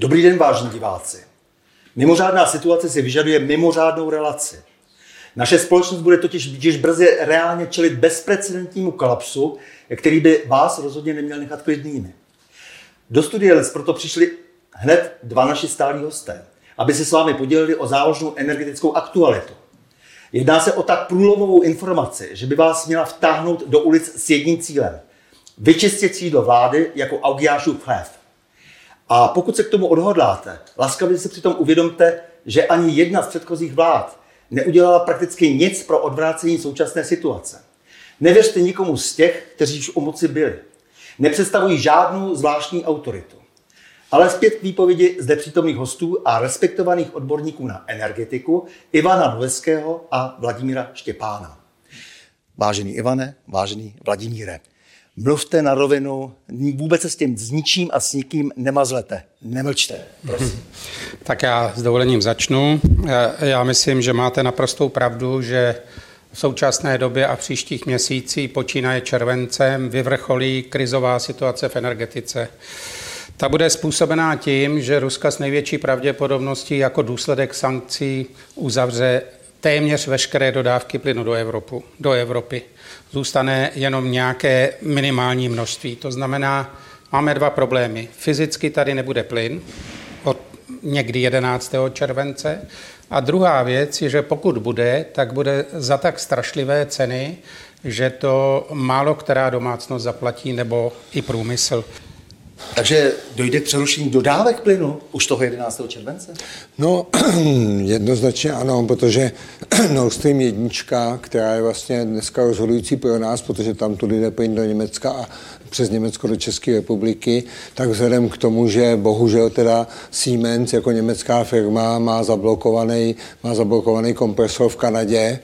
Dobrý den, vážení diváci. Mimořádná situace si vyžaduje mimořádnou relaci. Naše společnost bude totiž již brzy reálně čelit bezprecedentnímu kolapsu, který by vás rozhodně neměl nechat klidnými. Do studie Les proto přišli hned dva naši stálí hosté, aby se s vámi podělili o záložnou energetickou aktualitu. Jedná se o tak průlomovou informaci, že by vás měla vtáhnout do ulic s jedním cílem. Vyčistit sídlo vlády jako Augiášův chlév. A pokud se k tomu odhodláte, laskavě si přitom uvědomte, že ani jedna z předchozích vlád neudělala prakticky nic pro odvrácení současné situace. Nevěřte nikomu z těch, kteří už u moci byli. Nepředstavují žádnou zvláštní autoritu. Ale zpět k výpovědi zde přítomných hostů a respektovaných odborníků na energetiku Ivana Noveského a Vladimíra Štěpána. Vážený Ivane, vážený Vladimíre, mluvte na rovinu, vůbec se s tím s ničím a s nikým nemazlete. Nemlčte, prosím. Tak já s dovolením začnu. Já myslím, že máte naprostou pravdu, že v současné době a příštích měsících počínaje červencem vyvrcholí krizová situace v energetice. Ta bude způsobená tím, že Ruska s největší pravděpodobností jako důsledek sankcí uzavře téměř veškeré dodávky plynu do, Evropu, do Evropy. Zůstane jenom nějaké minimální množství. To znamená, máme dva problémy. Fyzicky tady nebude plyn od někdy 11. července a druhá věc je, že pokud bude, tak bude za tak strašlivé ceny, že to málo která domácnost zaplatí nebo i průmysl. Takže dojde k přerušení dodávek plynu už toho 11. července? No, jednoznačně ano, protože Nord Stream 1, která je vlastně dneska rozhodující pro nás, protože tam tu jde plyn do Německa a přes Německo do České republiky, tak vzhledem k tomu, že bohužel teda Siemens jako německá firma má zablokovaný, má zablokovaný kompresor v Kanadě,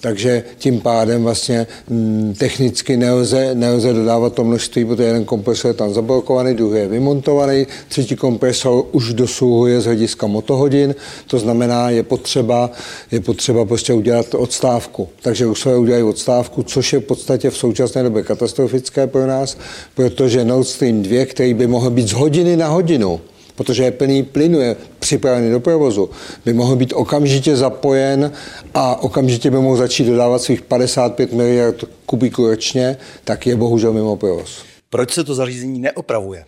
takže tím pádem vlastně mm, technicky nelze, nelze dodávat to množství, protože jeden kompresor je tam zablokovaný, druhý je vymontovaný, třetí kompresor už dosluhuje z hlediska motohodin, to znamená, je potřeba, je potřeba prostě udělat odstávku. Takže Rusové udělají odstávku, což je v podstatě v současné době katastrofické pro nás, protože Nord Stream 2, který by mohl být z hodiny na hodinu, protože je plný plynu, je připravený do provozu, by mohl být okamžitě zapojen a okamžitě by mohl začít dodávat svých 55 miliard kubíků ročně, tak je bohužel mimo provoz. Proč se to zařízení neopravuje?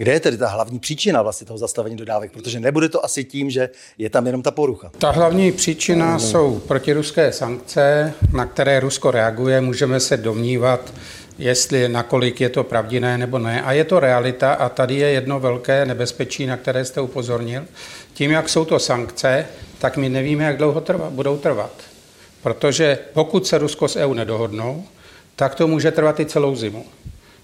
Kde je tedy ta hlavní příčina vlastně toho zastavení dodávek? Protože nebude to asi tím, že je tam jenom ta porucha. Ta hlavní příčina jsou protiruské sankce, na které Rusko reaguje. Můžeme se domnívat, jestli nakolik je to pravdivé nebo ne. A je to realita a tady je jedno velké nebezpečí, na které jste upozornil. Tím, jak jsou to sankce, tak my nevíme, jak dlouho trva, budou trvat. Protože pokud se Rusko s EU nedohodnou, tak to může trvat i celou zimu.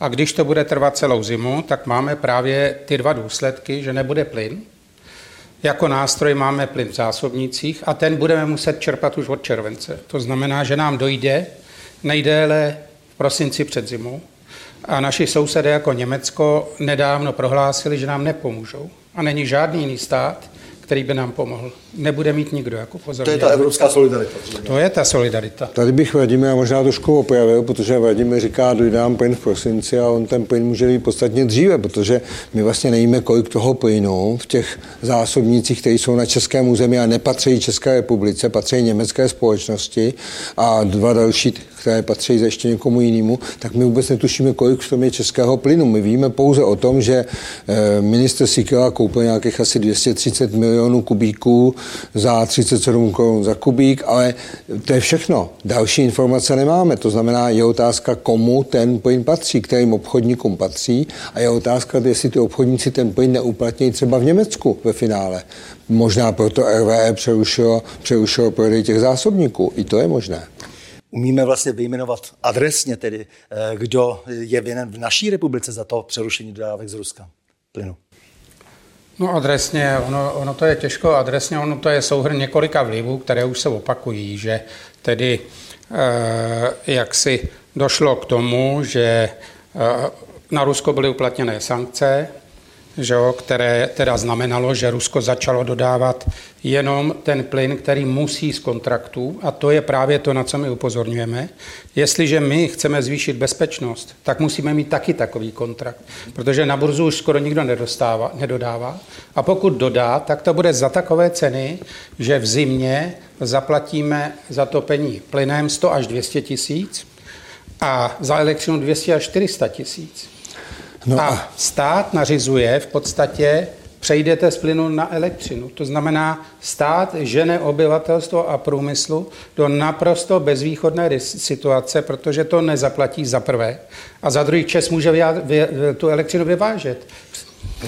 A když to bude trvat celou zimu, tak máme právě ty dva důsledky, že nebude plyn. Jako nástroj máme plyn v zásobnících a ten budeme muset čerpat už od července. To znamená, že nám dojde nejdéle prosinci před zimou. A naši sousedé jako Německo nedávno prohlásili, že nám nepomůžou. A není žádný jiný stát, který by nám pomohl. Nebude mít nikdo jako pozor. To je ta evropská solidarita. To je ta solidarita. Tady bych Vladimíra možná trošku opravil, protože Vladimír říká, dojde nám plyn v prosinci a on ten plyn může být podstatně dříve, protože my vlastně nevíme, kolik toho plynu v těch zásobnících, které jsou na českém území a nepatří České republice, patří německé společnosti a dva další které patří za ještě někomu jinému, tak my vůbec netušíme, kolik v tom je českého plynu. My víme pouze o tom, že eh, minister Sikela koupil nějakých asi 230 milionů kubíků za 37 korun za kubík, ale to je všechno. Další informace nemáme. To znamená, je otázka, komu ten plyn patří, kterým obchodníkům patří a je otázka, jestli ty obchodníci ten plyn neuplatní třeba v Německu ve finále. Možná proto RVE přerušilo, přerušilo prodej těch zásobníků. I to je možné umíme vlastně vyjmenovat adresně tedy, eh, kdo je vinen v naší republice za to přerušení dodávek z Ruska plynu. No adresně, ono, ono to je těžko adresně, ono to je souhrn několika vlivů, které už se opakují, že tedy eh, jak si došlo k tomu, že eh, na Rusko byly uplatněné sankce, že jo, které teda znamenalo, že Rusko začalo dodávat jenom ten plyn, který musí z kontraktů a to je právě to, na co my upozorňujeme. Jestliže my chceme zvýšit bezpečnost, tak musíme mít taky takový kontrakt, protože na burzu už skoro nikdo nedostává, nedodává a pokud dodá, tak to bude za takové ceny, že v zimě zaplatíme za topení plynem 100 až 200 tisíc a za elektřinu 200 až 400 tisíc. No a stát nařizuje v podstatě, přejdete z plynu na elektřinu. To znamená, stát žene obyvatelstvo a průmyslu do naprosto bezvýchodné situace, protože to nezaplatí za prvé. A za druhý Čes může tu elektřinu vyvážet.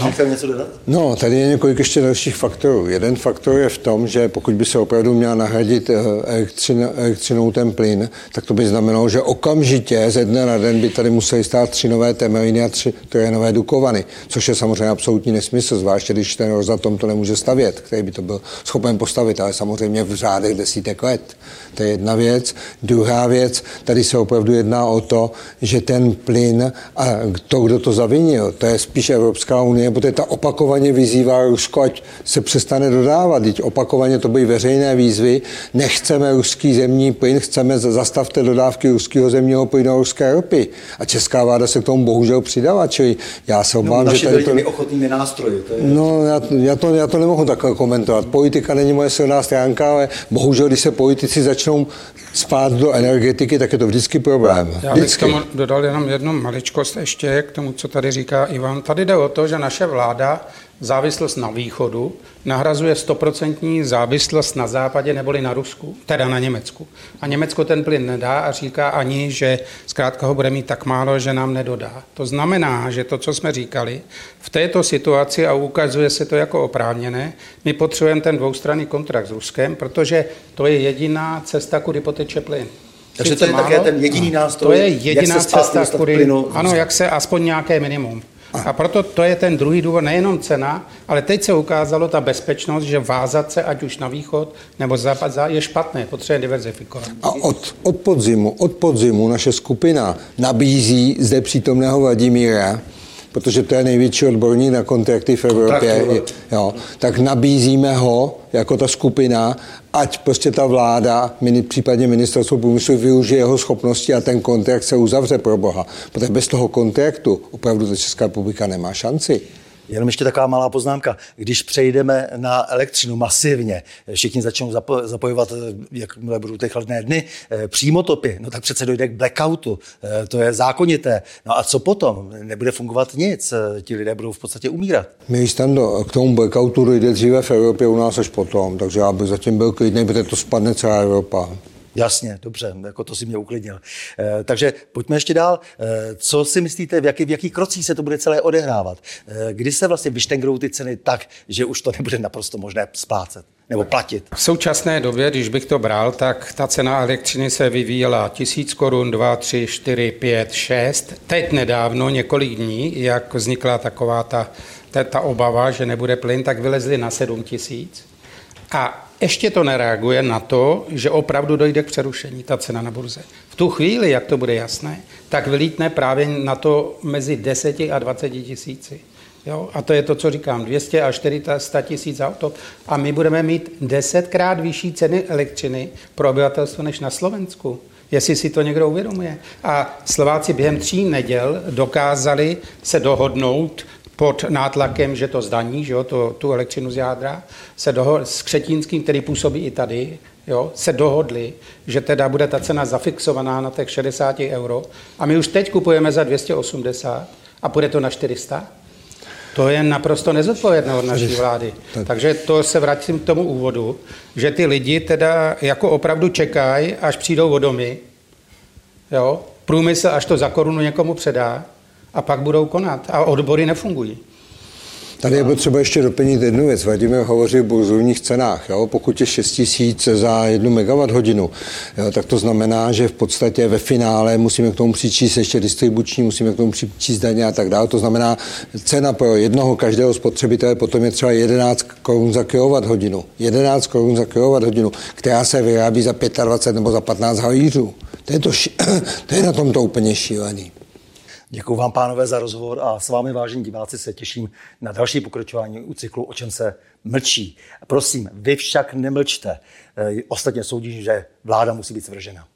No. něco? No, tady je několik ještě dalších faktorů. Jeden faktor je v tom, že pokud by se opravdu měl nahradit eh, elektřin, elektřinou ten plyn, tak to by znamenalo, že okamžitě ze dne na den by tady museli stát tři nové temeliny a tři nové dukovany, což je samozřejmě absolutní nesmysl, zvláště když ten Rosatom to nemůže stavět, který by to byl schopen postavit, ale samozřejmě v řádech desítek let. To je jedna věc. Druhá věc, tady se opravdu jedná o to, že ten plyn a to, kdo to zavinil, to je spíš Evropská unie, protože ta opakovaně vyzývá Rusko, ať se přestane dodávat. Teď opakovaně to byly veřejné výzvy. Nechceme ruský zemní plyn, chceme zastavte dodávky ruského zemního plynu a ruské ropy. A česká vláda se k tomu bohužel přidala, čili já se obávám, no, že tady to... ochotnými nástroji. To je... No, já, já, to, já to nemohu takhle komentovat. Politika není moje silná stránka, ale bohužel, když se politici začnou spát do energetiky, tak je to vždycky problém. Já bych k tomu dodal jenom jednu maličkost ještě k tomu, co tady říká Ivan. Tady jde o to, že naše vláda závislost na východu nahrazuje stoprocentní závislost na západě neboli na Rusku, teda na Německu. A Německo ten plyn nedá a říká ani, že zkrátka ho bude mít tak málo, že nám nedodá. To znamená, že to, co jsme říkali, v této situaci, a ukazuje se to jako oprávněné, my potřebujeme ten dvoustranný kontrakt s Ruskem, protože to je jediná cesta, kudy poteče plyn. Takže to je málo, také ten jediný nástroj, to je jediná jak se cesta, kudy, ano, jak se aspoň nějaké minimum. A proto to je ten druhý důvod, nejenom cena, ale teď se ukázalo ta bezpečnost, že vázat se ať už na východ nebo západ je špatné, potřebuje diverzifikovat. A od, od podzimu, od podzimu naše skupina nabízí zde přítomného Vladimíra, protože to je největší odborník na kontrakty v Evropě, jo, tak nabízíme ho jako ta skupina, ať prostě ta vláda, případně ministerstvo průmyslu využije jeho schopnosti a ten kontrakt se uzavře pro Boha. Protože bez toho kontraktu opravdu ta Česká republika nemá šanci. Jenom ještě taková malá poznámka. Když přejdeme na elektřinu masivně, všichni začnou zapo- zapojovat, jakmile budou ty chladné dny, eh, přímotopy, no tak přece dojde k blackoutu. Eh, to je zákonité. No a co potom? Nebude fungovat nic. Eh, ti lidé budou v podstatě umírat. My do, k tomu blackoutu dojde dříve v Evropě, u nás až potom. Takže já bych zatím byl klidný, protože to spadne celá Evropa. Jasně, dobře, jako to si mě uklidnil. E, takže pojďme ještě dál. E, co si myslíte, v, jaký, v jakých krocích se to bude celé odehrávat? E, kdy se vlastně vyštengrou ty ceny tak, že už to nebude naprosto možné splácet nebo platit? V současné době, když bych to bral, tak ta cena elektřiny se vyvíjela 1000 korun, 2, 3, 4, 5, 6. Teď nedávno, několik dní, jak vznikla taková ta, ta, ta obava, že nebude plyn, tak vylezli na 7000. A ještě to nereaguje na to, že opravdu dojde k přerušení ta cena na burze. V tu chvíli, jak to bude jasné, tak vylítne právě na to mezi 10 a 20 tisíci. Jo? A to je to, co říkám, 200 až 400 tisíc auto. A my budeme mít desetkrát vyšší ceny elektřiny pro obyvatelstvo než na Slovensku. Jestli si to někdo uvědomuje. A Slováci během tří neděl dokázali se dohodnout pod nátlakem, že to zdaní, že jo, to, tu elektřinu z jádra, se dohodli s Křetínským, který působí i tady, jo, se dohodli, že teda bude ta cena zafixovaná na těch 60 euro a my už teď kupujeme za 280 a půjde to na 400. To je naprosto nezodpovědné od naší vlády. Takže to se vrátím k tomu úvodu, že ty lidi teda jako opravdu čekají, až přijdou vodomy, jo, průmysl až to za korunu někomu předá a pak budou konat. A odbory nefungují. Tady je potřeba ještě doplnit jednu věc. Vladimír hovoří o burzovních cenách. Jo? Pokud je 6 tisíc za jednu megawatt hodinu, jo, tak to znamená, že v podstatě ve finále musíme k tomu přičíst ještě distribuční, musíme k tomu přičíst daně a tak dále. To znamená, cena pro jednoho každého spotřebitele potom je třeba 11 korun za kilowatt hodinu. 11 korun za kilowatt hodinu, která se vyrábí za 25 nebo za 15 halířů. To je, to, to je na tom to úplně šílený. Děkuji vám, pánové, za rozhovor a s vámi, vážení diváci, se těším na další pokračování u cyklu O čem se mlčí. Prosím, vy však nemlčte. Eh, ostatně soudím, že vláda musí být svržena.